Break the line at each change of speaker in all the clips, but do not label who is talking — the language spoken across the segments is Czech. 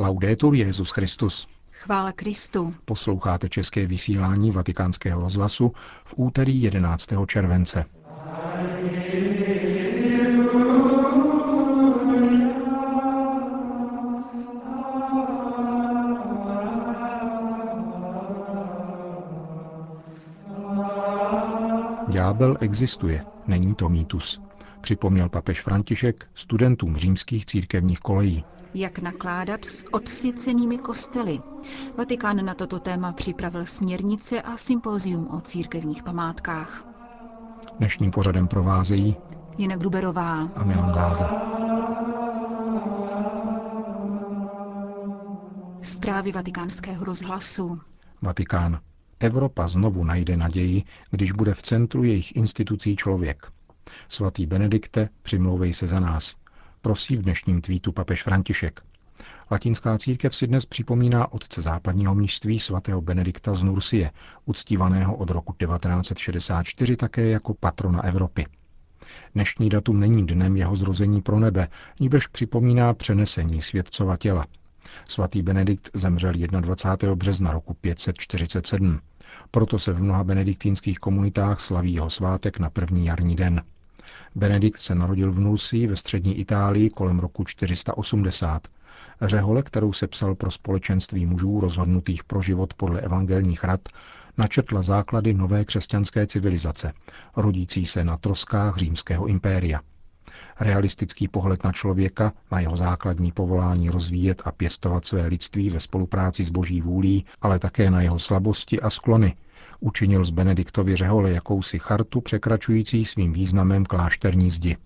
Laudetur Jezus Christus.
Chvála Kristu.
Posloucháte české vysílání Vatikánského rozhlasu v úterý 11. července. Ďábel existuje, není to mýtus, připomněl papež František studentům římských církevních kolejí.
Jak nakládat s odsvěcenými kostely? Vatikán na toto téma připravil směrnice a sympózium o církevních památkách.
Dnešním pořadem provázejí
Jena Gruberová
a Milan Glázer.
Zprávy vatikánského rozhlasu.
Vatikán. Evropa znovu najde naději, když bude v centru jejich institucí člověk. Svatý Benedikte, přimlouvej se za nás. Prosí v dnešním tweetu papež František. Latinská církev si dnes připomíná otce západního mnižství svatého Benedikta z Nursie, uctívaného od roku 1964 také jako patrona Evropy. Dnešní datum není dnem jeho zrození pro nebe, níbrž připomíná přenesení světcova těla. Svatý Benedikt zemřel 21. března roku 547. Proto se v mnoha benediktínských komunitách slaví jeho svátek na první jarní den. Benedikt se narodil v Nulsii ve střední Itálii kolem roku 480. Řehole, kterou se psal pro společenství mužů rozhodnutých pro život podle evangelních rad, načetla základy nové křesťanské civilizace, rodící se na troskách římského impéria. Realistický pohled na člověka, na jeho základní povolání rozvíjet a pěstovat své lidství ve spolupráci s boží vůlí, ale také na jeho slabosti a sklony, učinil z Benediktovy řehole jakousi chartu překračující svým významem klášterní zdi.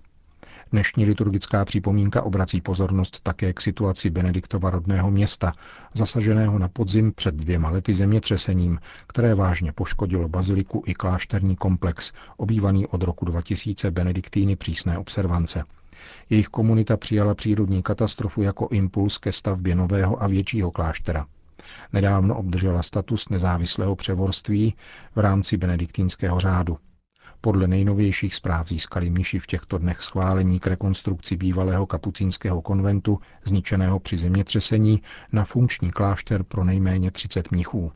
Dnešní liturgická připomínka obrací pozornost také k situaci Benediktova rodného města, zasaženého na podzim před dvěma lety zemětřesením, které vážně poškodilo baziliku i klášterní komplex, obývaný od roku 2000 benediktýny přísné observance. Jejich komunita přijala přírodní katastrofu jako impuls ke stavbě nového a většího kláštera. Nedávno obdržela status nezávislého převorství v rámci benediktínského řádu. Podle nejnovějších zpráv získali mniši v těchto dnech schválení k rekonstrukci bývalého kapucínského konventu, zničeného při zemětřesení, na funkční klášter pro nejméně 30 mnichů.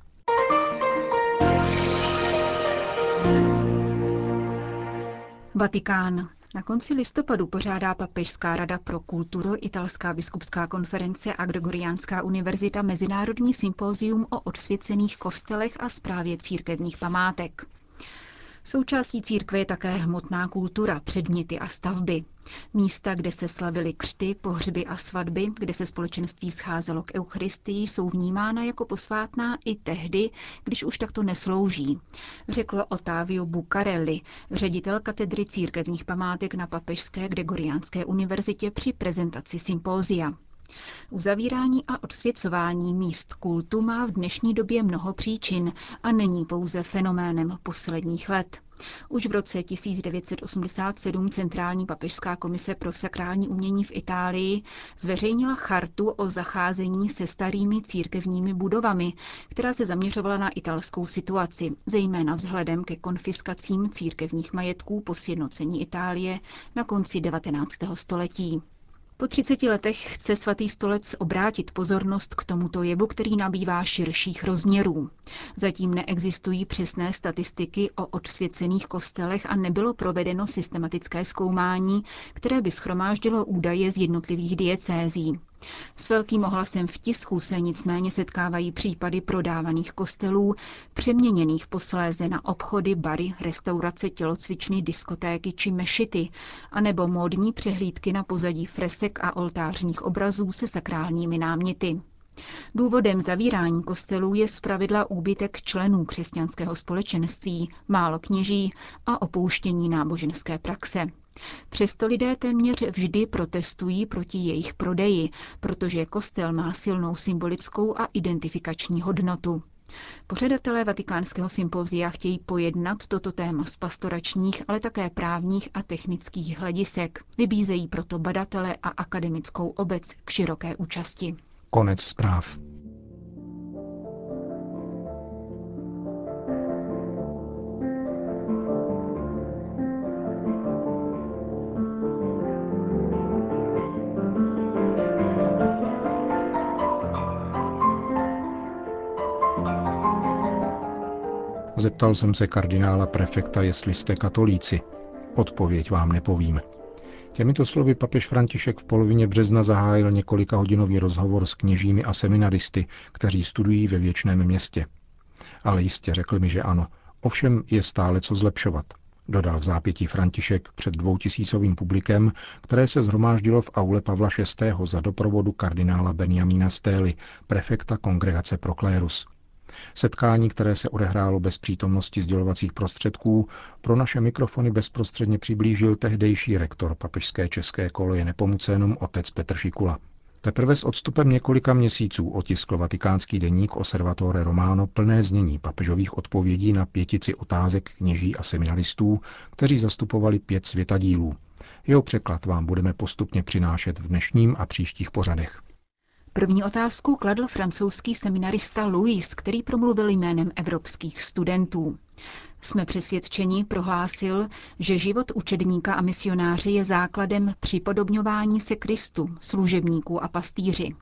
Vatikán. Na konci listopadu pořádá Papežská rada pro kulturu, Italská biskupská konference a Gregoriánská univerzita mezinárodní sympózium o odsvěcených kostelech a správě církevních památek. Součástí církve je také hmotná kultura, předměty a stavby. Místa, kde se slavily křty, pohřby a svatby, kde se společenství scházelo k Eucharistii, jsou vnímána jako posvátná i tehdy, když už takto neslouží, řekl Otávio Bucarelli, ředitel katedry církevních památek na Papežské Gregoriánské univerzitě při prezentaci sympózia. Uzavírání a odsvěcování míst kultu má v dnešní době mnoho příčin a není pouze fenoménem posledních let. Už v roce 1987 Centrální papežská komise pro sakrální umění v Itálii zveřejnila chartu o zacházení se starými církevními budovami, která se zaměřovala na italskou situaci, zejména vzhledem ke konfiskacím církevních majetků po sjednocení Itálie na konci 19. století. Po 30 letech chce svatý stolec obrátit pozornost k tomuto jevu, který nabývá širších rozměrů. Zatím neexistují přesné statistiky o odsvěcených kostelech a nebylo provedeno systematické zkoumání, které by schromáždilo údaje z jednotlivých diecézí. S velkým ohlasem v tisku se nicméně setkávají případy prodávaných kostelů, přeměněných posléze na obchody, bary, restaurace, tělocvičny, diskotéky či mešity, anebo módní přehlídky na pozadí fresek a oltářních obrazů se sakrálními náměty. Důvodem zavírání kostelů je zpravidla úbytek členů křesťanského společenství, málo kněží a opouštění náboženské praxe. Přesto lidé téměř vždy protestují proti jejich prodeji, protože kostel má silnou symbolickou a identifikační hodnotu. Pořadatelé vatikánského sympozia chtějí pojednat toto téma z pastoračních, ale také právních a technických hledisek. Vybízejí proto badatele a akademickou obec k široké účasti.
Konec zpráv. Zeptal jsem se kardinála prefekta, jestli jste katolíci. Odpověď vám nepovím. Těmito slovy papež František v polovině března zahájil několika hodinový rozhovor s kněžími a seminaristy, kteří studují ve věčném městě. Ale jistě řekl mi, že ano. Ovšem je stále co zlepšovat. Dodal v zápětí František před dvoutisícovým publikem, které se zhromáždilo v aule Pavla VI. za doprovodu kardinála Benjamína Stély, prefekta kongregace Proklérus. Setkání, které se odehrálo bez přítomnosti sdělovacích prostředků, pro naše mikrofony bezprostředně přiblížil tehdejší rektor papežské české koleje Nepomucénum otec Petr Šikula. Teprve s odstupem několika měsíců otiskl vatikánský deník Observatore Romano plné znění papežových odpovědí na pětici otázek kněží a seminaristů, kteří zastupovali pět světadílů. Jeho překlad vám budeme postupně přinášet v dnešním a příštích pořadech.
První otázku kladl francouzský seminarista Louis, který promluvil jménem evropských studentů. Jsme přesvědčeni, prohlásil, že život učedníka a misionáře je základem připodobňování se Kristu, služebníků a pastýři.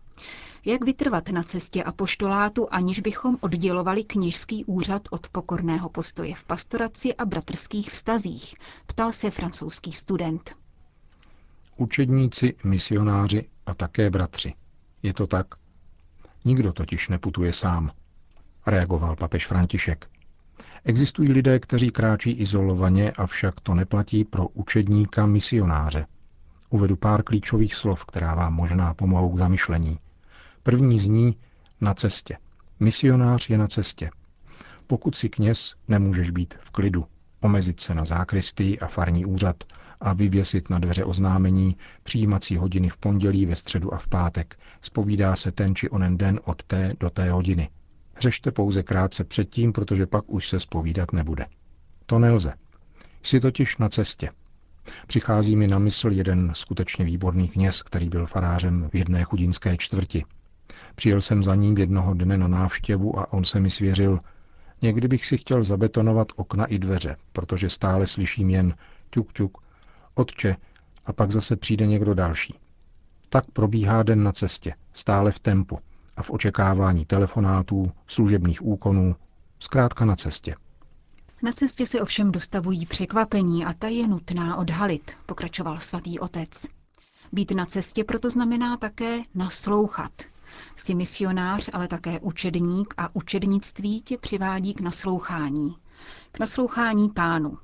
Jak vytrvat na cestě apoštolátu, aniž bychom oddělovali kněžský úřad od pokorného postoje v pastoraci a bratrských vztazích, ptal se francouzský student.
Učedníci, misionáři a také bratři. Je to tak? Nikdo totiž neputuje sám, reagoval papež František. Existují lidé, kteří kráčí izolovaně, avšak to neplatí pro učedníka misionáře. Uvedu pár klíčových slov, která vám možná pomohou k zamyšlení. První zní na cestě. Misionář je na cestě. Pokud si kněz, nemůžeš být v klidu, omezit se na zákristii a farní úřad a vyvěsit na dveře oznámení přijímací hodiny v pondělí, ve středu a v pátek. Spovídá se ten či onen den od té do té hodiny. Řešte pouze krátce předtím, protože pak už se spovídat nebude. To nelze. Jsi totiž na cestě. Přichází mi na mysl jeden skutečně výborný kněz, který byl farářem v jedné chudinské čtvrti. Přijel jsem za ním jednoho dne na návštěvu a on se mi svěřil, někdy bych si chtěl zabetonovat okna i dveře, protože stále slyším jen tuk tuk, otče, a pak zase přijde někdo další. Tak probíhá den na cestě, stále v tempu a v očekávání telefonátů, služebních úkonů, zkrátka na cestě.
Na cestě se ovšem dostavují překvapení a ta je nutná odhalit, pokračoval svatý otec. Být na cestě proto znamená také naslouchat. Jsi misionář, ale také učedník a učednictví tě přivádí k naslouchání. K naslouchání pánu,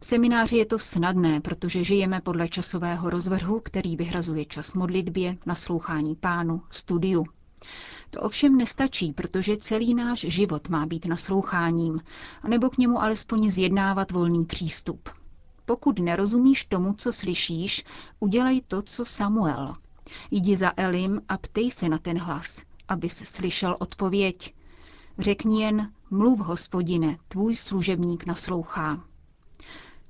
v semináři je to snadné, protože žijeme podle časového rozvrhu, který vyhrazuje čas modlitbě, naslouchání pánu, studiu. To ovšem nestačí, protože celý náš život má být nasloucháním, anebo k němu alespoň zjednávat volný přístup. Pokud nerozumíš tomu, co slyšíš, udělej to, co Samuel. Jdi za Elim a ptej se na ten hlas, abys slyšel odpověď. Řekni jen, mluv hospodine, tvůj služebník naslouchá.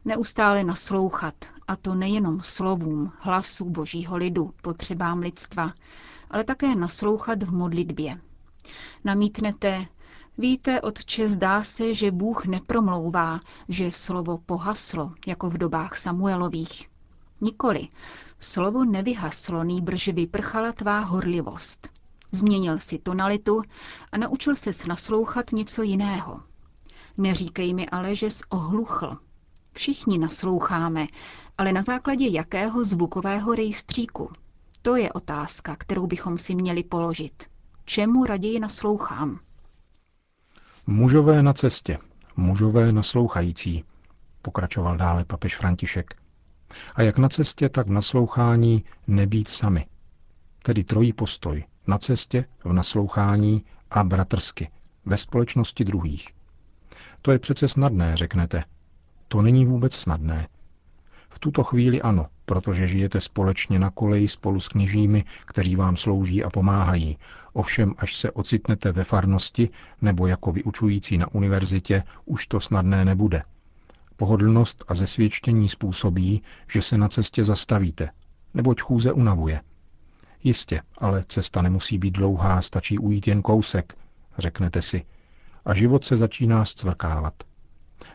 Neustále naslouchat, a to nejenom slovům, hlasu božího lidu, potřebám lidstva, ale také naslouchat v modlitbě. Namítnete, víte, otče, zdá se, že Bůh nepromlouvá, že slovo pohaslo, jako v dobách Samuelových. Nikoli. Slovo nevyhaslo, nýbrž vyprchala tvá horlivost. Změnil si tonalitu a naučil se naslouchat něco jiného. Neříkej mi ale, že jsi ohluchl, Všichni nasloucháme, ale na základě jakého zvukového rejstříku? To je otázka, kterou bychom si měli položit. Čemu raději naslouchám?
Mužové na cestě, mužové naslouchající, pokračoval dále papež František. A jak na cestě, tak v naslouchání nebýt sami. Tedy trojí postoj. Na cestě, v naslouchání a bratrsky, ve společnosti druhých. To je přece snadné, řeknete, to není vůbec snadné. V tuto chvíli ano, protože žijete společně na koleji spolu s kněžími, kteří vám slouží a pomáhají. Ovšem, až se ocitnete ve farnosti nebo jako vyučující na univerzitě, už to snadné nebude. Pohodlnost a zesvědčení způsobí, že se na cestě zastavíte, neboť chůze unavuje. Jistě, ale cesta nemusí být dlouhá, stačí ujít jen kousek, řeknete si. A život se začíná zcvrkávat.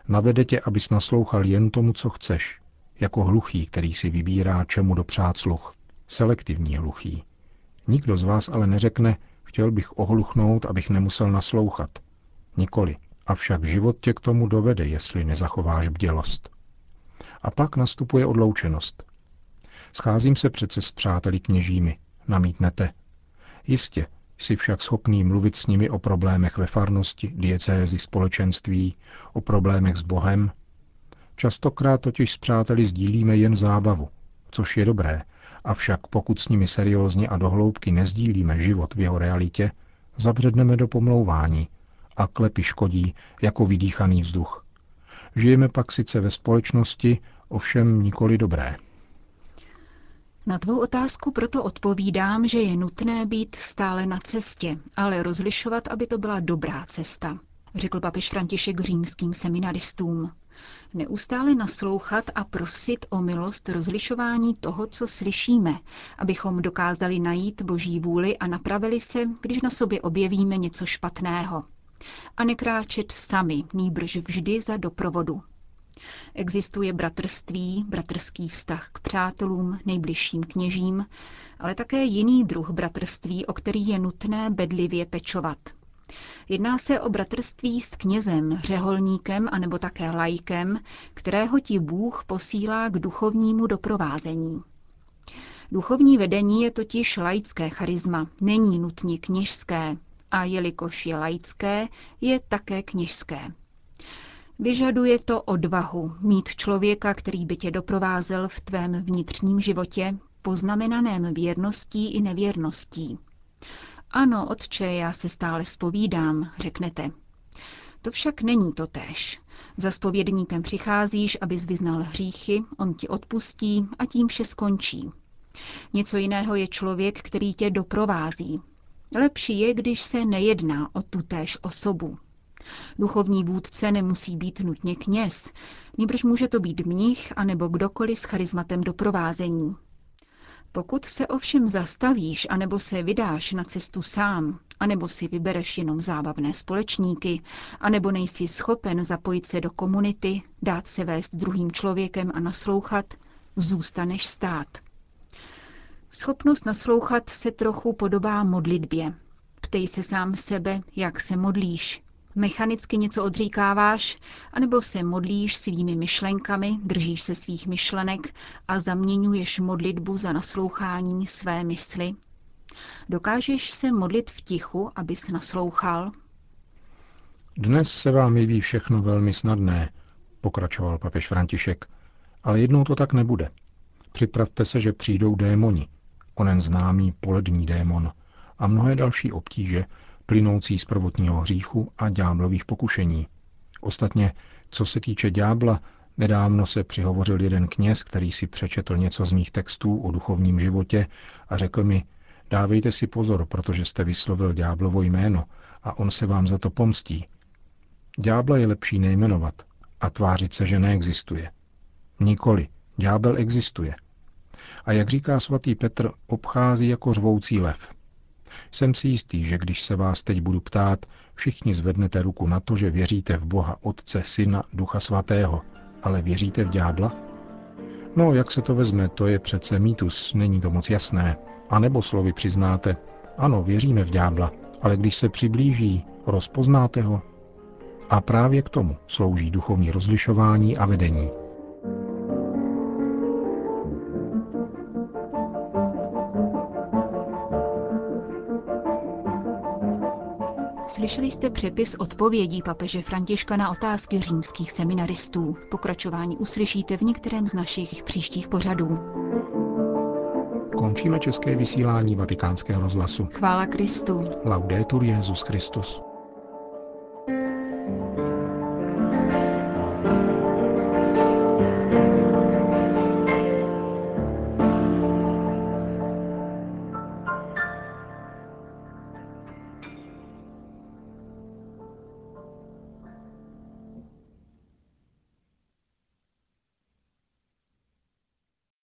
Navede tě, abys naslouchal jen tomu, co chceš, jako hluchý, který si vybírá, čemu dopřát sluch. Selektivní hluchý. Nikdo z vás ale neřekne, chtěl bych ohluchnout, abych nemusel naslouchat. Nikoli. Avšak život tě k tomu dovede, jestli nezachováš bdělost. A pak nastupuje odloučenost. Scházím se přece s přáteli kněžími, namítnete. Jistě, jsi však schopný mluvit s nimi o problémech ve farnosti, diecézi, společenství, o problémech s Bohem. Častokrát totiž s přáteli sdílíme jen zábavu, což je dobré, avšak pokud s nimi seriózně a dohloubky nezdílíme život v jeho realitě, zabředneme do pomlouvání a klepy škodí jako vydýchaný vzduch. Žijeme pak sice ve společnosti, ovšem nikoli dobré.
Na tvou otázku proto odpovídám, že je nutné být stále na cestě, ale rozlišovat, aby to byla dobrá cesta, řekl papež František římským seminaristům. Neustále naslouchat a prosit o milost rozlišování toho, co slyšíme, abychom dokázali najít boží vůli a napravili se, když na sobě objevíme něco špatného. A nekráčet sami, nýbrž vždy za doprovodu. Existuje bratrství, bratrský vztah k přátelům, nejbližším kněžím, ale také jiný druh bratrství, o který je nutné bedlivě pečovat. Jedná se o bratrství s knězem, řeholníkem anebo také lajkem, kterého ti Bůh posílá k duchovnímu doprovázení. Duchovní vedení je totiž laické charisma, není nutně kněžské, a jelikož je laické, je také kněžské. Vyžaduje to odvahu mít člověka, který by tě doprovázel v tvém vnitřním životě, poznamenaném věrností i nevěrností. Ano, otče, já se stále spovídám, řeknete. To však není to též. Za spovědníkem přicházíš, abys vyznal hříchy, on ti odpustí a tím vše skončí. Něco jiného je člověk, který tě doprovází. Lepší je, když se nejedná o tutéž osobu. Duchovní vůdce nemusí být nutně kněz, níbrž může to být mnich anebo kdokoliv s charizmatem doprovázení. Pokud se ovšem zastavíš, anebo se vydáš na cestu sám, anebo si vybereš jenom zábavné společníky, anebo nejsi schopen zapojit se do komunity, dát se vést druhým člověkem a naslouchat, zůstaneš stát. Schopnost naslouchat se trochu podobá modlitbě. Ptej se sám sebe, jak se modlíš, Mechanicky něco odříkáváš, anebo se modlíš svými myšlenkami, držíš se svých myšlenek a zaměňuješ modlitbu za naslouchání své mysli? Dokážeš se modlit v tichu, abys naslouchal?
Dnes se vám jeví všechno velmi snadné, pokračoval papež František, ale jednou to tak nebude. Připravte se, že přijdou démoni, onen známý polední démon a mnohé další obtíže, plynoucí z prvotního hříchu a ďáblových pokušení. Ostatně, co se týče ďábla, nedávno se přihovořil jeden kněz, který si přečetl něco z mých textů o duchovním životě a řekl mi, dávejte si pozor, protože jste vyslovil ďáblovo jméno a on se vám za to pomstí. Ďábla je lepší nejmenovat a tvářit se, že neexistuje. Nikoli, ďábel existuje. A jak říká svatý Petr, obchází jako řvoucí lev. Jsem si jistý, že když se vás teď budu ptát, všichni zvednete ruku na to, že věříte v Boha Otce, Syna, Ducha Svatého, ale věříte v ďábla? No, jak se to vezme, to je přece mýtus, není to moc jasné. A nebo slovy přiznáte, ano, věříme v ďábla, ale když se přiblíží, rozpoznáte ho? A právě k tomu slouží duchovní rozlišování a vedení.
Slyšeli jste přepis odpovědí papeže Františka na otázky římských seminaristů. Pokračování uslyšíte v některém z našich příštích pořadů.
Končíme české vysílání vatikánského rozhlasu.
Chvála Kristu.
Laudetur Jezus Christus.